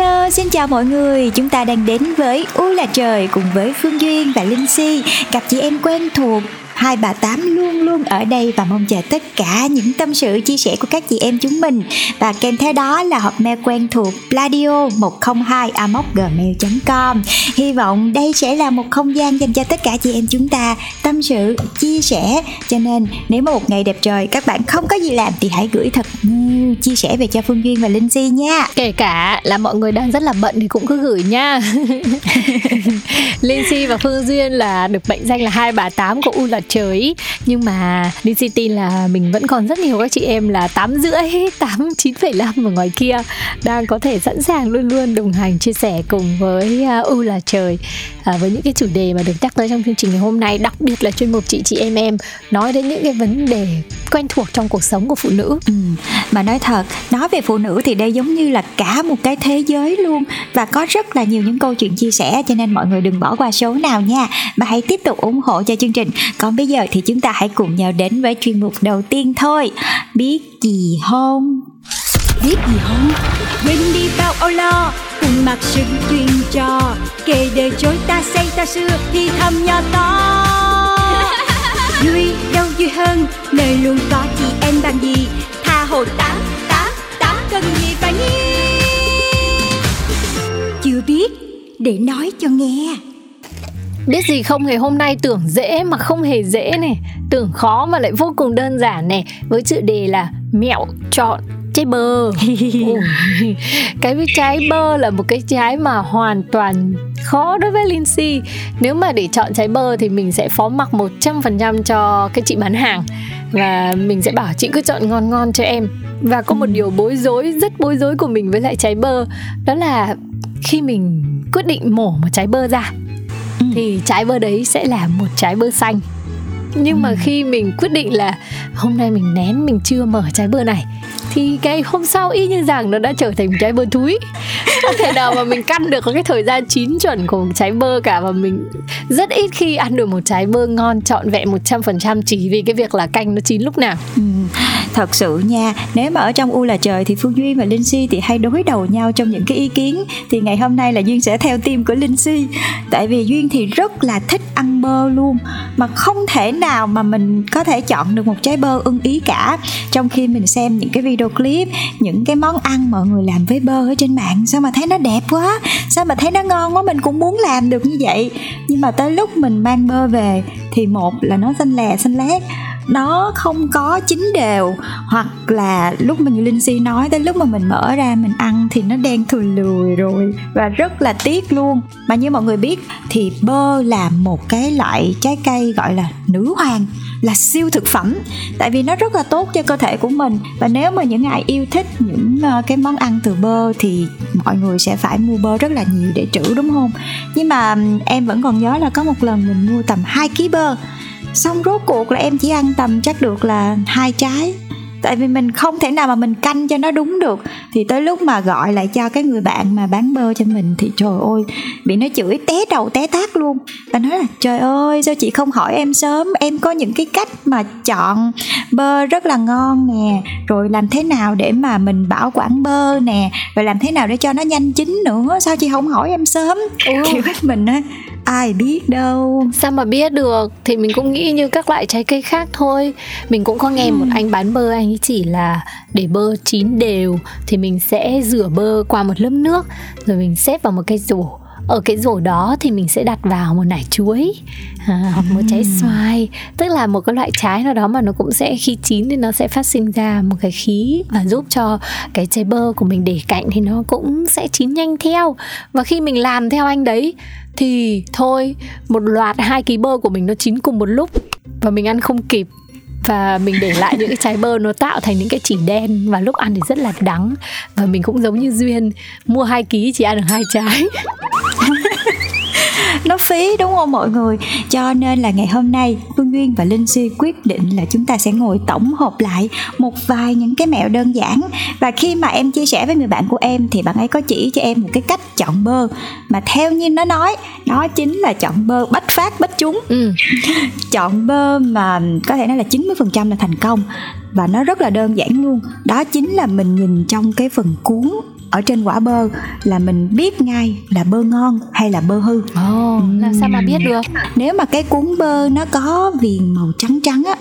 Hello, xin chào mọi người. Chúng ta đang đến với U là trời cùng với Phương Duyên và Linh Si, cặp chị em quen thuộc hai bà tám luôn luôn ở đây và mong chờ tất cả những tâm sự chia sẻ của các chị em chúng mình. Và kèm theo đó là hộp mail quen thuộc pladio 102 gmail com. Hy vọng đây sẽ là một không gian dành cho tất cả chị em chúng ta tâm sự chia sẻ. Cho nên nếu mà một ngày đẹp trời các bạn không có gì làm thì hãy gửi thật nhiều chia sẻ về cho phương duyên và linh si nha. Kể cả là mọi người đang rất là bận thì cũng cứ gửi nha. Linh si và phương duyên là được mệnh danh là hai bà tám của u là trời nhưng mà đi city là mình vẫn còn rất nhiều các chị em là tám rưỡi tám chín phẩy năm ở ngoài kia đang có thể sẵn sàng luôn luôn đồng hành chia sẻ cùng với uh, u là trời. Uh, với những cái chủ đề mà được nhắc tới trong chương trình ngày hôm nay đặc biệt là chuyên mục chị chị em em nói đến những cái vấn đề quen thuộc trong cuộc sống của phụ nữ. Ừ. mà nói thật nói về phụ nữ thì đây giống như là cả một cái thế giới luôn và có rất là nhiều những câu chuyện chia sẻ cho nên mọi người đừng bỏ qua số nào nha. Mà hãy tiếp tục ủng hộ cho chương trình. Còn bây giờ thì chúng ta hãy cùng nhau đến với chuyên mục đầu tiên thôi. Biết gì không? Biết gì không? Quên đi bao âu lo cùng mặc sự truyền trò. Kể đời chối ta xây ta xưa thì thầm nhỏ to. Vui đâu vui hơn nơi luôn có chị em bằng gì? Tha hồ tá tá tá cần gì phải nhi chưa biết để nói cho nghe biết gì không ngày hôm nay tưởng dễ mà không hề dễ này tưởng khó mà lại vô cùng đơn giản này với chủ đề là mẹo chọn trái bơ. Cái trái bơ là một cái trái mà hoàn toàn khó đối với Lindsay nếu mà để chọn trái bơ thì mình sẽ phó mặc 100% cho cái chị bán hàng. Và mình sẽ bảo chị cứ chọn ngon ngon cho em. Và có một ừ. điều bối rối rất bối rối của mình với lại trái bơ. Đó là khi mình quyết định mổ một trái bơ ra. Thì trái bơ đấy sẽ là một trái bơ xanh nhưng mà ừ. khi mình quyết định là hôm nay mình nén mình chưa mở trái bơ này thì cái hôm sau y như rằng nó đã trở thành trái bơ thúi. Không thể nào mà mình căn được cái thời gian chín chuẩn của một trái bơ cả và mình rất ít khi ăn được một trái bơ ngon trọn vẹn 100% chỉ vì cái việc là canh nó chín lúc nào. Ừ, thật sự nha. Nếu mà ở trong u là trời thì phương duyên và linh si thì hay đối đầu nhau trong những cái ý kiến. Thì ngày hôm nay là duyên sẽ theo tim của linh si. Tại vì duyên thì rất là thích ăn bơ luôn mà không thể nào mà mình có thể chọn được một trái bơ ưng ý cả. Trong khi mình xem những cái video clip, những cái món ăn mọi người làm với bơ ở trên mạng. Sao mà thấy nó đẹp quá? Sao mà thấy nó ngon quá? Mình cũng muốn làm được như vậy. Nhưng mà tới lúc mình mang bơ về, thì một là nó xanh lè, xanh lét. Nó không có chín đều. Hoặc là lúc mà như linh si nói, tới lúc mà mình mở ra mình ăn thì nó đen thùi lùi rồi. Và rất là tiếc luôn. Mà như mọi người biết, thì bơ là một cái loại trái cây gọi là nữ hoàng là siêu thực phẩm. Tại vì nó rất là tốt cho cơ thể của mình. Và nếu mà những ai yêu thích những ờ, cái món ăn từ bơ thì mọi người sẽ phải mua bơ rất là nhiều để trữ, đúng không? Nhưng mà em vẫn còn nhớ là có một lần mình mua tầm 2 kg bơ. Xong rốt cuộc là em chỉ ăn tầm chắc được là hai trái tại vì mình không thể nào mà mình canh cho nó đúng được. Thì tới lúc mà gọi lại cho cái người bạn mà bán bơ cho mình thì trời ơi bị nó chửi té đầu té tát luôn. Và nói là trời ơi sao chị không hỏi em sớm? Em có những cái cách mà chọn bơ rất là ngon nè rồi làm thế nào để mà mình bảo quản bơ nè rồi làm thế nào để cho nó nhanh chín nữa? Sao chị không hỏi em sớm? Ừ. kiểu mình á ai biết đâu. Sao mà biết được? Thì mình cũng nghĩ như các loại trái cây khác thôi. Mình cũng có nghe ừ. một anh bán bơ anh ấy chỉ là để bơ chín đều thì mình sẽ rửa bơ qua một lớp nước rồi mình xếp vào một cái rổ ở cái rổ đó thì mình sẽ đặt vào một nải chuối à, hoặc một trái xoài. Tức là một cái loại trái nào đó mà nó cũng sẽ khi chín thì nó sẽ phát sinh ra một cái khí và giúp cho cái trái bơ của mình để cạnh thì nó cũng sẽ chín nhanh theo. Và khi mình làm theo anh đấy thì thôi một loạt hai ký bơ của mình nó chín cùng một lúc và mình ăn không kịp. Và mình để lại những cái trái bơ nó tạo thành những cái chỉ đen và lúc ăn thì rất là đắng. Và mình cũng giống như duyên mua hai ký chỉ ăn được hai trái nó phí đúng không mọi người? Cho nên là ngày hôm nay phương duyên và linh si quyết định là chúng ta sẽ ngồi tổng hợp lại một vài những cái mẹo đơn giản. Và khi mà em chia sẻ với người bạn của em thì bạn ấy có chỉ cho em một cái cách chọn bơ. Mà theo như nó nói đó chính là chọn bơ bách phát bách trúng ừ. chọn bơ mà có thể nói là 90% là thành công. Và nó rất là đơn giản luôn. Đó chính là mình nhìn trong cái phần cuốn ở trên quả bơ là mình biết ngay là bơ ngon hay là bơ hư. Oh, làm sao mà biết được? Nếu mà cái cuốn bơ nó có viền màu trắng trắng á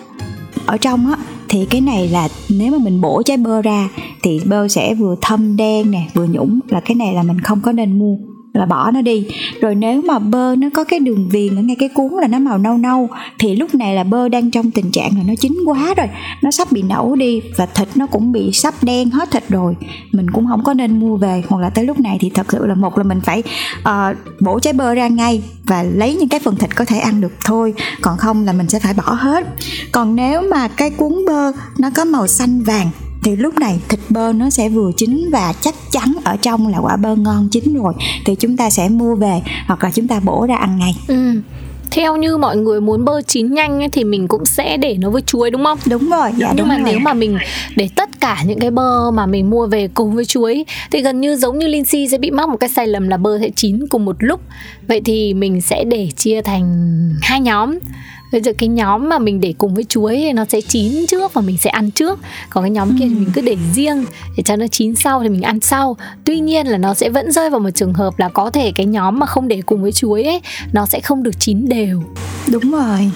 ở trong á thì cái này là nếu mà mình bổ trái bơ ra thì bơ sẽ vừa thâm đen nè vừa nhũng. Là cái này là mình không có nên mua là bỏ nó đi. Rồi nếu mà bơ nó có cái đường viền ở ngay cái cuốn là nó màu nâu nâu thì lúc này là bơ đang trong tình trạng là nó chín quá rồi. Nó sắp bị nấu đi và thịt nó cũng bị sắp đen hết thịt rồi. Mình cũng không có nên mua về hoặc là tới lúc này thì thật sự là một là mình phải uh, bổ trái bơ ra ngay và lấy những cái phần thịt có thể ăn được thôi. Còn không là mình sẽ phải bỏ hết. Còn nếu mà cái cuốn bơ nó có màu xanh vàng thì lúc này thịt bơ nó sẽ vừa chín và chắc chắn ở trong là quả bơ ngon chín rồi thì chúng ta sẽ mua về hoặc là chúng ta bổ ra ăn ngay ừ theo như mọi người muốn bơ chín nhanh ấy, thì mình cũng sẽ để nó với chuối đúng không? Đúng rồi, dạ Nhưng đúng mà rồi. nếu mà mình để tất cả những cái bơ mà mình mua về cùng với chuối thì gần như giống như Lindsay sẽ bị mắc một cái sai lầm là bơ sẽ chín cùng một lúc. Vậy thì mình sẽ để chia thành hai nhóm Bây giờ cái nhóm mà mình để cùng với chuối thì nó sẽ chín trước và mình sẽ ăn trước. Còn cái nhóm kia thì mình cứ để riêng để cho nó chín sau thì mình ăn sau. Tuy nhiên là nó sẽ vẫn rơi vào một trường hợp là có thể cái nhóm mà không để cùng với chuối ấy Nó sẽ không được chín đều. Đúng rồi.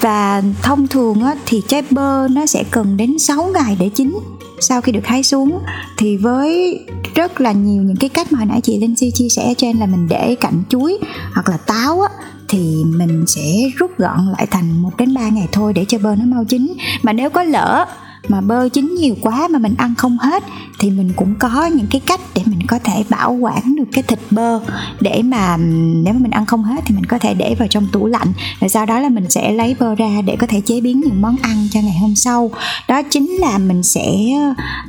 Và thông thường á, thì trái bơ nó sẽ cần đến 6 ngày để chín. Sau khi được hái xuống thì với rất là nhiều những cái cách mà hồi nãy chị Linh Si chia sẻ trên là mình để cạnh chuối hoặc là táo á thì mình sẽ rút gọn lại thành một đến 3 ngày thôi để cho bơ nó mau chín. Mà nếu có lỡ mà bơ chín nhiều quá mà mình ăn không hết, thì mình cũng có những cái cách để mình có thể bảo quản được cái thịt bơ để mà nếu mà mình ăn không hết thì mình có thể để vào trong tủ lạnh. Rồi sau đó là mình sẽ lấy bơ ra để có thể chế biến những món ăn cho ngày hôm sau. Đó chính là mình sẽ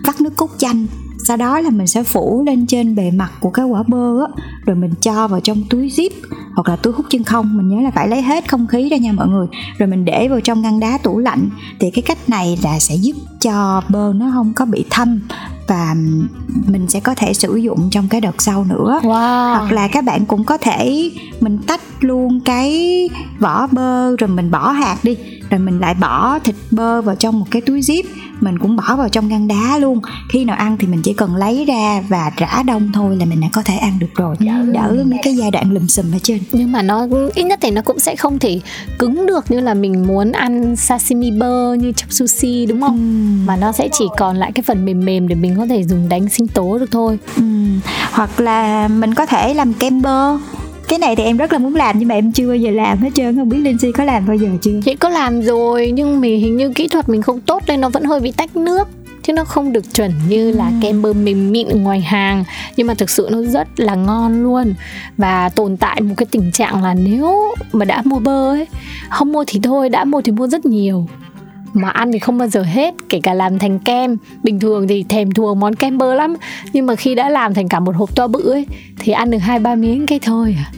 vắt nước cốt chanh. Sau đó là mình sẽ phủ lên trên bề mặt của cái quả bơ á, rồi mình cho vào trong túi zip hoặc là túi hút chân không, mình nhớ là phải lấy hết không khí ra nha mọi người. Rồi mình để vào trong ngăn đá tủ lạnh. Thì cái cách này là sẽ giúp cho bơ nó không có bị thâm và mình sẽ có thể sử dụng trong cái đợt sau nữa. Wow. hoặc là các bạn cũng có thể mình tách luôn cái vỏ bơ rồi mình bỏ hạt đi rồi mình lại bỏ thịt bơ vào trong một cái túi zip mình cũng bỏ vào trong ngăn đá luôn. Khi nào ăn thì mình chỉ cần lấy ra và rã đông thôi là mình đã có thể ăn được rồi. Đỡ, đỡ mấy cái giai đoạn lùm xùm ở trên. Nhưng mà nó ít nhất thì nó cũng sẽ không thể cứng được như là mình muốn ăn sashimi bơ như trong sushi đúng không? Ừ. mà nó sẽ chỉ còn lại cái phần mềm mềm để mình có thể dùng đánh sinh tố được thôi. Ừ. hoặc là mình có thể làm kem bơ cái này thì em rất là muốn làm nhưng mà em chưa bao giờ làm hết trơn không biết Lindsay có làm bao giờ chưa? Chị có làm rồi nhưng mình hình như kỹ thuật mình không tốt nên nó vẫn hơi bị tách nước chứ nó không được chuẩn như là kem bơ mềm mịn ngoài hàng. Nhưng mà thực sự nó rất là ngon luôn và tồn tại một cái tình trạng là nếu mà đã mua bơ ấy không mua thì thôi đã mua thì mua rất nhiều mà ăn thì không bao giờ hết, kể cả làm thành kem. Bình thường thì thèm thuồng món kem bơ lắm, nhưng mà khi đã làm thành cả một hộp to bự ấy, thì ăn được hai ba miếng cái thôi à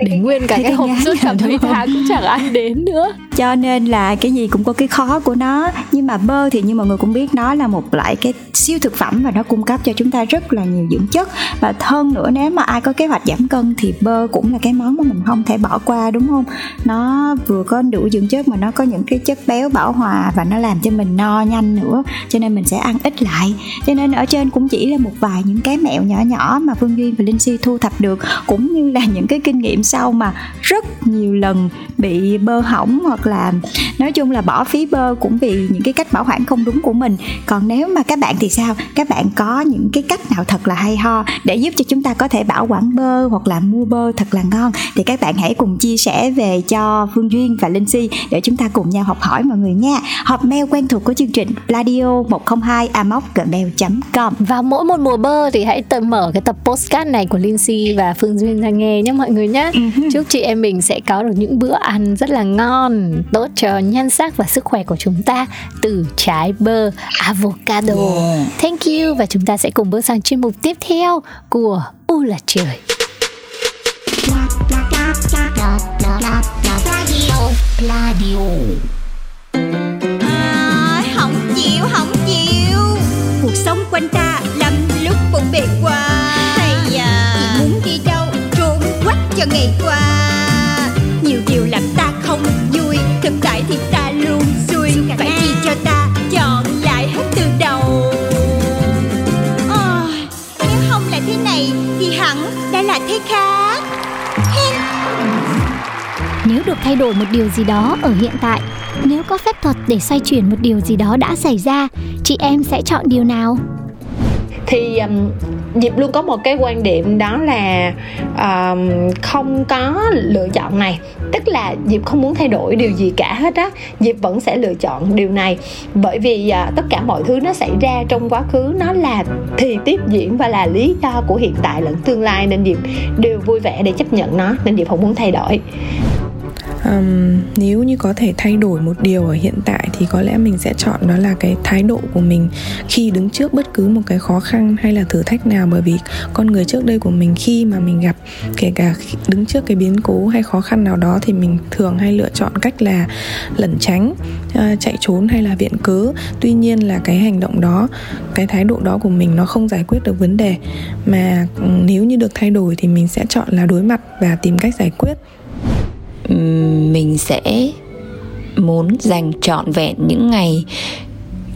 để nguyên cả cái hộp suốt cả mấy tháng cũng chẳng ăn đến nữa. Cho nên là cái gì cũng có cái khó của nó. Nhưng mà bơ thì như mọi người cũng biết nó là một loại cái siêu thực phẩm và nó cung cấp cho chúng ta rất là nhiều dưỡng chất. Và hơn nữa nếu mà ai có kế hoạch giảm cân thì bơ cũng là cái món mà mình không thể bỏ qua đúng không? Nó vừa có đủ dưỡng chất mà nó có những cái chất béo bảo hòa và nó làm cho mình no nhanh nữa. Cho nên mình sẽ ăn ít lại. Cho nên ở trên cũng chỉ là một vài những cái mẹo nhỏ nhỏ mà phương duyên và linh si thu thập được cũng như là những cái kinh nghiệm sau mà rất nhiều lần bị bơ hỏng hoặc là nói chung là bỏ phí bơ cũng vì những cái cách bảo quản không đúng của mình. Còn nếu mà các bạn thì sao? Các bạn có những cái cách nào thật là hay ho để giúp cho chúng ta có thể bảo quản bơ hoặc là mua bơ thật là ngon? Thì các bạn hãy cùng chia sẻ về cho Phương Duyên và Linh Si để chúng ta cùng nhau học hỏi mọi người nha. Hộp mail quen thuộc của chương trình pladio 102 gmail.com Và mỗi một mùa bơ thì hãy tự mở cái tập postcard này của Linh Si và Phương Duyên ra nghe nhé mọi người nhé chúc chị em mình sẽ có được những bữa ăn rất là ngon tốt cho nhan sắc và sức khỏe của chúng ta. Từ trái bơ avocado. Yeah. thank you và chúng ta sẽ cùng bước sang chuyên mục tiếp theo của u là trời. À, không chịu không chịu. Cuộc sống quanh ta lắm lúc bộn bề quá cho ngày qua nhiều điều làm ta không vui. Thực tại thì ta luôn xui phải chi cho ta chọn lại hết từ đầu. À, nếu không là thế này thì hẳn đã là thế khác. Nếu được thay đổi một điều gì đó ở hiện tại nếu có phép thuật để xoay chuyển một điều gì đó đã xảy ra chị em sẽ chọn điều nào thì um, diệp luôn có một cái quan điểm đó là um, không có lựa chọn này. Tức là diệp không muốn thay đổi điều gì cả hết á. Diệp vẫn sẽ lựa chọn điều này. Bởi vì uh, tất cả mọi thứ nó xảy ra trong quá khứ nó là thì tiếp diễn và là lý do của hiện tại lẫn tương lai nên diệp đều vui vẻ để chấp nhận nó nên diệp không muốn thay đổi um, nếu như có thể thay đổi một điều ở hiện tại thì có lẽ mình sẽ chọn đó là cái thái độ của mình khi đứng trước bất cứ một cái khó khăn hay là thử thách nào. Bởi vì con người trước đây của mình khi mà mình gặp kể cả đứng trước cái biến cố hay khó khăn nào đó thì mình thường hay lựa chọn cách là lẩn tránh uh, chạy trốn hay là viện cớ. Tuy nhiên là cái hành động đó cái thái độ đó của mình nó không giải quyết được vấn đề. Mà nếu như được thay đổi thì mình sẽ chọn là đối mặt và tìm cách giải quyết mình sẽ muốn dành trọn vẹn những ngày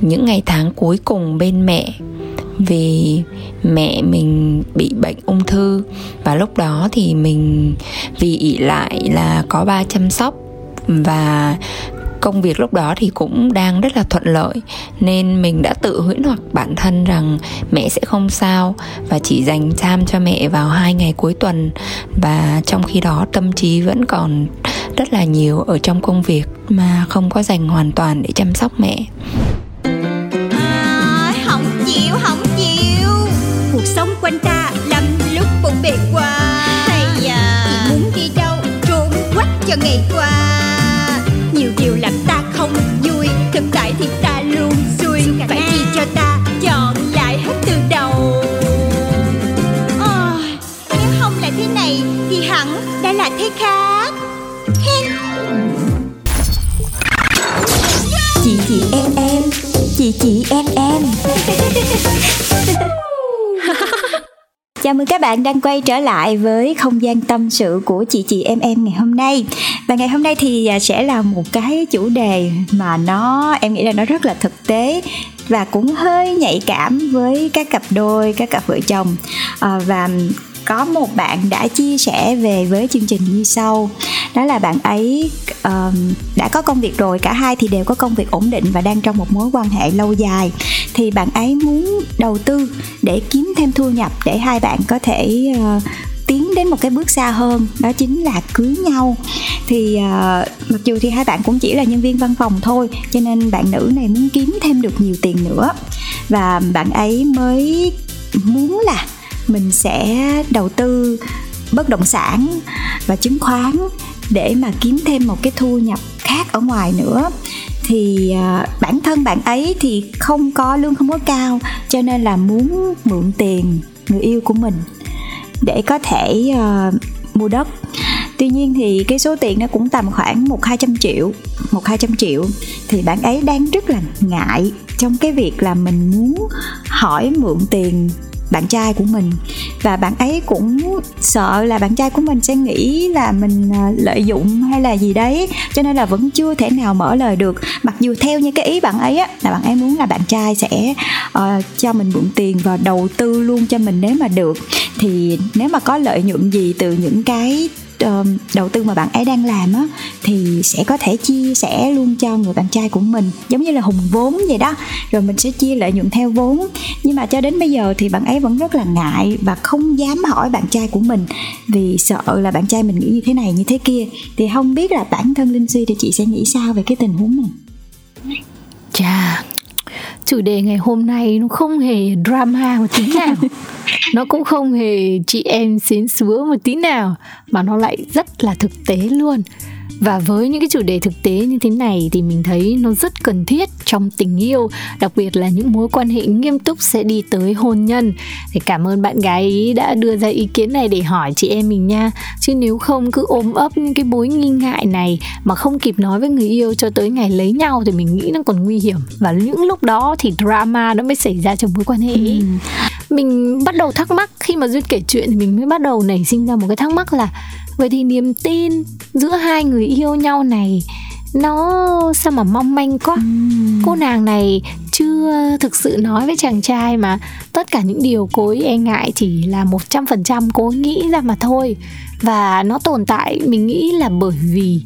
những ngày tháng cuối cùng bên mẹ. Vì mẹ mình bị bệnh ung thư và lúc đó thì mình vì ỷ lại là có ba chăm sóc và công việc lúc đó thì cũng đang rất là thuận lợi nên mình đã tự huyễn hoặc bản thân rằng mẹ sẽ không sao và chỉ dành time cho mẹ vào hai ngày cuối tuần. Và trong khi đó tâm trí vẫn còn rất là nhiều ở trong công việc mà không có dành hoàn toàn để chăm sóc mẹ. À, không chịu không chịu. Cuộc sống quanh ta lắm lúc bề à chỉ muốn đi đâu trốn quách cho ngày qua. Nhiều điều em em. Chào mừng các bạn đang quay trở lại với không gian tâm sự của chị chị em em ngày hôm nay. Và ngày hôm nay thì à, sẽ là một cái chủ đề mà nó em nghĩ là nó rất là thực tế Và cũng hơi nhạy cảm với các cặp đôi, các cặp vợ chồng. À, Và có một bạn đã chia sẻ về với chương trình như sau. Đó là bạn ấy um, đã có công việc rồi cả hai thì đều có công việc ổn định và đang trong một mối quan hệ lâu dài. Thì bạn ấy muốn đầu tư để kiếm thêm thu nhập để hai bạn có thể uh, tiến đến một cái bước xa hơn đó chính là cưới nhau. Thì uh, mặc dù thì hai bạn cũng chỉ là nhân viên văn phòng thôi cho nên bạn nữ này muốn kiếm thêm được nhiều tiền nữa. Và bạn ấy mới muốn là mình sẽ đầu tư bất động sản và chứng khoán để mà kiếm thêm một cái thu nhập khác ở ngoài nữa. Thì à, bản thân bạn ấy thì không có lương không có cao cho nên là muốn mượn tiền người yêu của mình để có thể uh, mua đất. Tuy nhiên thì cái số tiền nó cũng tầm khoảng một hai trăm triệu một hai trăm triệu. Thì bạn ấy đang rất là ngại trong cái việc là mình muốn hỏi mượn tiền bạn trai của mình. Và bạn ấy cũng sợ là bạn trai của mình sẽ nghĩ là mình à, lợi dụng hay là gì đấy cho nên là vẫn chưa thể nào mở lời được. Mặc dù theo như cái ý bạn ấy á là bạn ấy muốn là bạn trai sẽ uh, cho mình mượn tiền và đầu tư luôn cho mình nếu mà được. Thì nếu mà có lợi nhuận gì từ những cái Um, đầu tư mà bạn ấy đang làm á, thì sẽ có thể chia sẻ luôn cho người bạn trai của mình, giống như là hùng vốn vậy đó. Rồi mình sẽ chia lợi nhuận theo vốn. Nhưng mà cho đến bây giờ thì bạn ấy vẫn rất là ngại và không dám hỏi bạn trai của mình vì sợ là bạn trai mình nghĩ như thế này, như thế kia. Thì không biết là bản thân linh Suy thì chị sẽ nghĩ sao về cái tình huống này? Chà chủ đề ngày hôm nay nó không hề drama một tí nào. Nó cũng không hề chị em xến xúa một tí nào mà nó lại rất là thực tế luôn và với những cái chủ đề thực tế như thế này thì mình thấy nó rất cần thiết trong tình yêu đặc biệt là những mối quan hệ nghiêm túc sẽ đi tới hôn nhân. Thì cảm ơn bạn gái ý đã đưa ra ý kiến này để hỏi chị em mình nha. Chứ nếu không cứ ôm ấp những cái mối nghi ngại này mà không kịp nói với người yêu cho tới ngày lấy nhau thì mình nghĩ nó còn nguy hiểm. Và những lúc đó thì drama nó mới xảy ra trong mối quan hệ ừ. mình bắt đầu thắc mắc khi mà duyên kể chuyện thì mình mới bắt đầu nảy sinh ra một cái thắc mắc là vậy thì niềm tin giữa hai người yêu nhau này nó sao mà mong manh quá uhm. cô nàng này chưa thực sự nói với chàng trai mà tất cả những điều cô ấy e ngại chỉ là một trăm phần trăm cô ấy nghĩ ra mà thôi và nó tồn tại mình nghĩ là bởi vì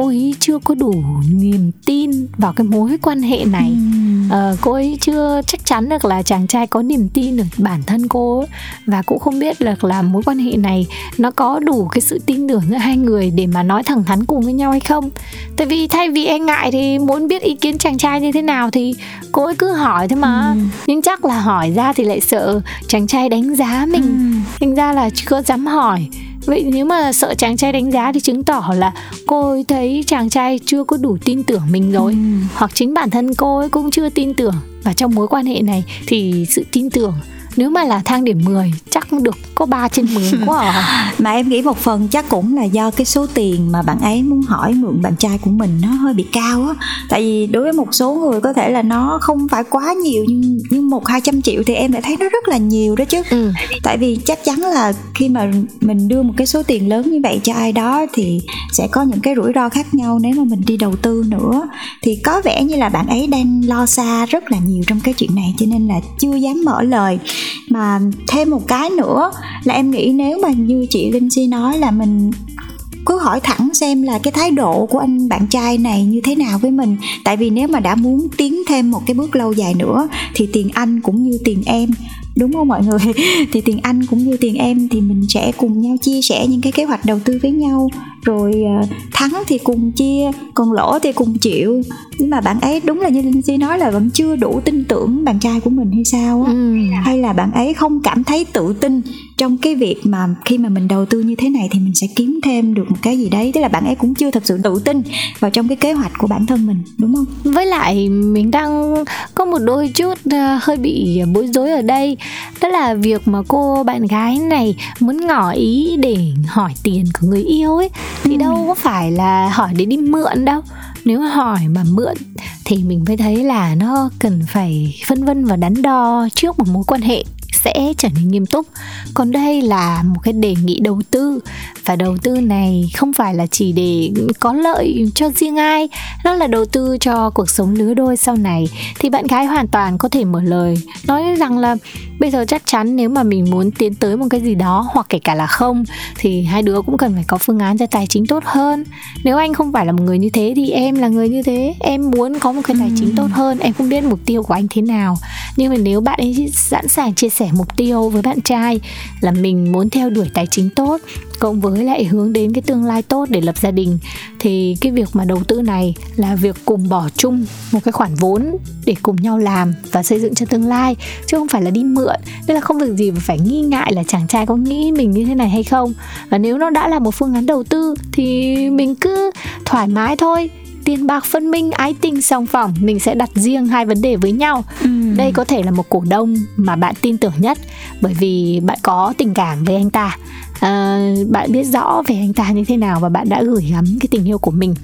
cô ấy chưa có đủ niềm tin vào cái mối quan hệ này ừ. ờ, cô ấy chưa chắc chắn được là chàng trai có niềm tin ở bản thân cô ấy, và cũng không biết được là mối quan hệ này nó có đủ cái sự tin tưởng giữa hai người để mà nói thẳng thắn cùng với nhau hay không tại vì thay vì e ngại thì muốn biết ý kiến chàng trai như thế nào thì cô ấy cứ hỏi thôi mà ừ. nhưng chắc là hỏi ra thì lại sợ chàng trai đánh giá mình ừ. thành ra là chưa dám hỏi vậy nếu mà sợ chàng trai đánh giá thì chứng tỏ là cô ấy thấy chàng trai chưa có đủ tin tưởng mình rồi ừ. hoặc chính bản thân cô ấy cũng chưa tin tưởng và trong mối quan hệ này thì sự tin tưởng nếu mà là thang điểm 10 chắc được có 3 trên 10 quá à. mà em nghĩ một phần chắc cũng là do cái số tiền mà bạn ấy muốn hỏi mượn bạn trai của mình nó hơi bị cao á tại vì đối với một số người có thể là nó không phải quá nhiều nhưng nhưng một hai trăm triệu thì em lại thấy nó rất là nhiều đó chứ ừ. tại vì chắc chắn là khi mà mình đưa một cái số tiền lớn như vậy cho ai đó thì sẽ có những cái rủi ro khác nhau nếu mà mình đi đầu tư nữa thì có vẻ như là bạn ấy đang lo xa rất là nhiều trong cái chuyện này cho nên là chưa dám mở lời mà thêm một cái nữa là em nghĩ nếu mà như chị linh si nói là mình cứ hỏi thẳng xem là cái thái độ của anh bạn trai này như thế nào với mình. Tại vì nếu mà đã muốn tiến thêm một cái bước lâu dài nữa thì tiền anh cũng như tiền em, đúng không mọi người? Thì tiền anh cũng như tiền em thì mình sẽ cùng nhau chia sẻ những cái kế hoạch đầu tư với nhau. Rồi ờ, thắng thì cùng chia, còn lỗ thì cùng chịu nhưng mà bạn ấy đúng là như linh si nói là vẫn chưa đủ tin tưởng bạn trai của mình hay sao á. Ừ. hay là bạn ấy không cảm thấy tự tin trong cái việc mà khi mà mình đầu tư như thế này thì mình sẽ kiếm thêm được một cái gì đấy. Tức là bạn ấy cũng chưa thật sự tự tin vào trong cái kế hoạch của bản thân mình đúng không? Với lại mình đang có một đôi chút uh, hơi bị bối rối ở đây. Đó là việc mà cô bạn gái này muốn ngỏ ý để hỏi tiền của người yêu ấy. Thì ừ. đâu có phải là hỏi để đi mượn đâu nếu hỏi mà mượn thì mình mới thấy là nó cần phải phân vân và đắn đo trước một mối quan hệ sẽ trở nên nghiêm túc. Còn đây là một cái đề nghị đầu tư. Và đầu tư này không phải là chỉ để có lợi cho riêng ai nó là đầu tư cho cuộc sống lứa đôi sau này. Thì bạn gái hoàn toàn có thể mở lời nói rằng là bây giờ chắc chắn nếu mà mình muốn tiến tới một cái gì đó hoặc kể cả là không thì hai đứa cũng cần phải có phương án cho tài chính tốt hơn. Nếu anh không phải là một người như thế thì em là người như thế. Em muốn có một cái tài chính tốt hơn em không biết mục tiêu của anh thế nào. Nhưng mà nếu bạn ấy sẵn sàng chia sẻ mục tiêu với bạn trai, là mình muốn theo đuổi tài chính tốt, cộng với lại hướng đến cái tương lai tốt để lập gia đình. Thì cái việc mà đầu tư này là việc cùng bỏ chung một cái khoản vốn để cùng nhau làm và xây dựng cho tương lai, chứ không phải là đi mượn. Nên là không việc gì phải nghi ngại là chàng trai có nghĩ mình như thế này hay không. Và nếu nó đã là một phương án đầu tư thì mình cứ thoải mái thôi. Tiền bạc phân minh, ái tình song phẳng, mình sẽ đặt riêng hai vấn đề với nhau. Ừ đây có thể là một cổ đông mà bạn tin tưởng nhất bởi vì bạn có tình cảm với anh ta. À, bạn biết rõ về anh ta như thế nào và bạn đã gửi gắm cái tình yêu của mình.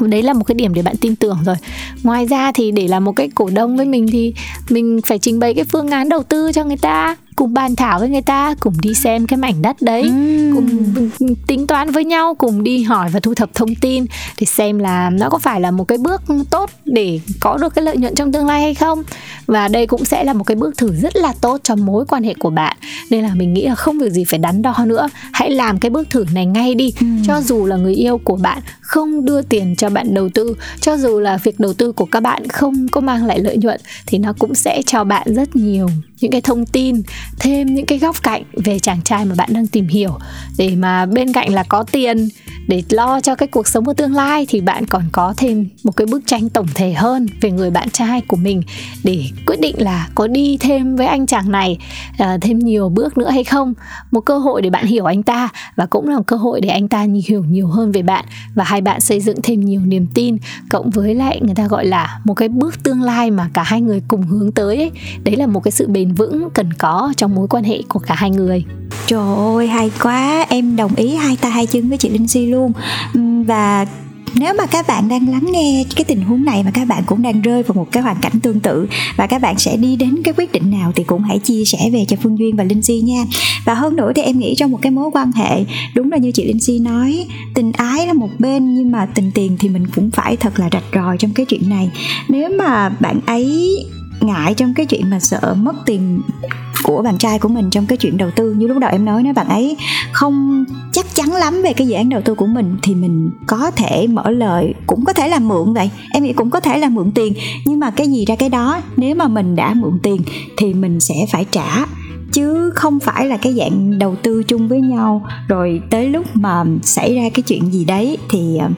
Đấy là một cái điểm để bạn tin tưởng rồi. Ngoài ra thì để là một cái cổ đông với mình thì mình phải trình bày cái phương án đầu tư cho người ta cùng bàn thảo với người ta cùng đi xem cái mảnh đất đấy. Uhm. cùng tính toán với nhau cùng đi hỏi và thu thập thông tin để xem là nó có phải là một cái bước tốt để có được cái lợi nhuận trong tương lai hay không. Và đây cũng sẽ là một cái bước thử rất là tốt cho mối quan hệ của bạn. Nên là mình nghĩ là không việc gì phải đắn đo nữa. Hãy làm cái bước thử này ngay đi. Uhm. cho dù là người yêu của bạn không đưa tiền cho bạn đầu tư cho dù là việc đầu tư của các bạn không có mang lại lợi nhuận thì nó cũng sẽ cho bạn rất nhiều những cái thông tin thêm những cái góc cạnh về chàng trai mà bạn đang tìm hiểu để mà bên cạnh là có tiền để lo cho cái cuộc sống của tương lai thì bạn còn có thêm một cái bức tranh tổng thể hơn về người bạn trai của mình để quyết định là có đi thêm với anh chàng này uh, thêm nhiều bước nữa hay không một cơ hội để bạn hiểu anh ta và cũng là một cơ hội để anh ta hiểu nhiều hơn về bạn và hai bạn xây dựng thêm nhiều niềm tin cộng với lại người ta gọi là một cái bước tương lai mà cả hai người cùng hướng tới ấy. đấy là một cái sự bền vững, cần có trong mối quan hệ của cả hai người. Trời ơi, hay quá. Em đồng ý hai tay, hai chân với chị Linh Si luôn. Và nếu mà các bạn đang lắng nghe cái tình huống này mà các bạn cũng đang rơi vào một cái hoàn cảnh tương tự và các bạn sẽ đi đến cái quyết định nào thì cũng hãy chia sẻ về cho Phương Duyên và Linh Si nha. Và hơn nữa thì em nghĩ trong một cái mối quan hệ, đúng là như chị Linh Si nói, tình ái là một bên nhưng mà tình tiền thì mình cũng phải thật là rạch ròi trong cái chuyện này. Nếu mà bạn ấy ngại trong cái chuyện mà sợ mất tiền của bạn trai của mình trong cái chuyện đầu tư. Như lúc đầu em nói nếu bạn ấy không chắc chắn lắm về cái dự án đầu tư của mình thì mình có thể mở lời, cũng có thể là mượn vậy. Em nghĩ cũng có thể là mượn tiền, nhưng mà cái gì ra cái đó, nếu mà mình đã mượn tiền thì mình sẽ phải trả, chứ không phải là cái dạng đầu tư chung với nhau. Rồi tới lúc mà xảy ra cái chuyện gì đấy thì ờ,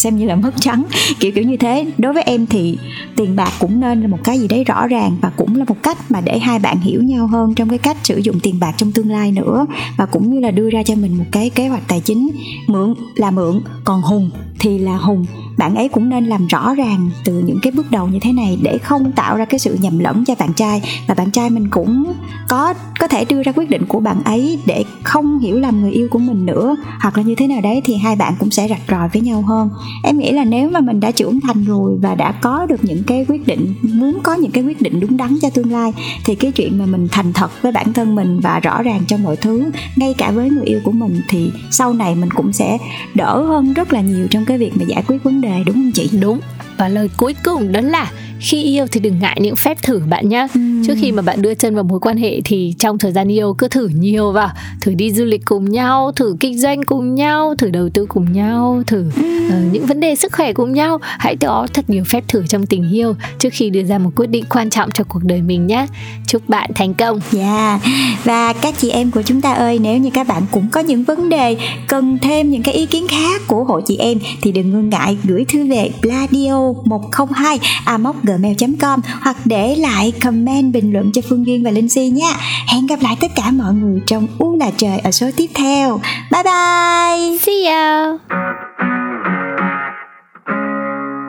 xem như là mất trắng. Kiểu kiểu như thế. Đối với em thì tiền bạc cũng nên là một cái gì đấy rõ ràng và cũng là một cách mà để hai bạn hiểu nhau hơn trong cái cách sử dụng tiền bạc trong tương lai nữa. Và cũng như là đưa ra cho mình một cái kế hoạch tài chính mượn là mượn, còn hùng thì là hùng. Bạn ấy cũng nên làm rõ ràng từ những cái bước đầu như thế này để không tạo ra cái sự nhầm lẫn cho bạn trai. Và bạn trai mình cũng có có thể đưa ra quyết định của bạn ấy để không hiểu lầm người yêu của mình nữa. Hoặc là như thế nào đấy thì hai bạn cũng sẽ rạch ròi với nhau hơn em nghĩ là nếu mà mình đã trưởng thành rồi và đã có được những cái quyết định, muốn có những cái quyết định đúng đắn cho tương lai, thì cái chuyện mà mình thành thật với bản thân mình và rõ ràng trong mọi thứ, ngay cả với người yêu của mình, thì sau này mình cũng sẽ đỡ hơn rất là nhiều trong cái việc mà giải quyết vấn đề, đúng không chị? Đúng và lời cuối cùng đó là khi yêu thì đừng ngại những phép thử bạn nhé ừ. trước khi mà bạn đưa chân vào mối quan hệ thì trong thời gian yêu cứ thử nhiều vào thử đi du lịch cùng nhau thử kinh doanh cùng nhau thử đầu tư cùng nhau thử ừ. uh, những vấn đề sức khỏe cùng nhau hãy có thật nhiều phép thử trong tình yêu trước khi đưa ra một quyết định quan trọng cho cuộc đời mình nhé chúc bạn thành công dạ yeah. và các chị em của chúng ta ơi nếu như các bạn cũng có những vấn đề cần thêm những cái ý kiến khác của hội chị em thì đừng ngưng ngại gửi thư về bladio 102 amoc gmail.com hoặc để lại comment bình luận cho Phương Duyên và Linh Si nha. Hẹn gặp lại tất cả mọi người trong U là trời ở số tiếp theo. Bye bye. See ya.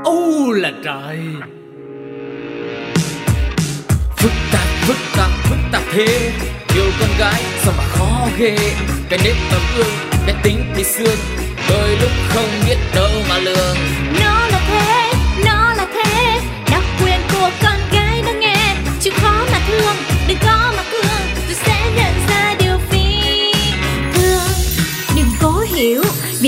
U là trời. Phức tạp, phức tạp, phức tạp thế Yêu con gái sao mà khó ghê Cái nếp tấm ương, cái tính thì xương Đôi lúc không biết đâu mà lường Nó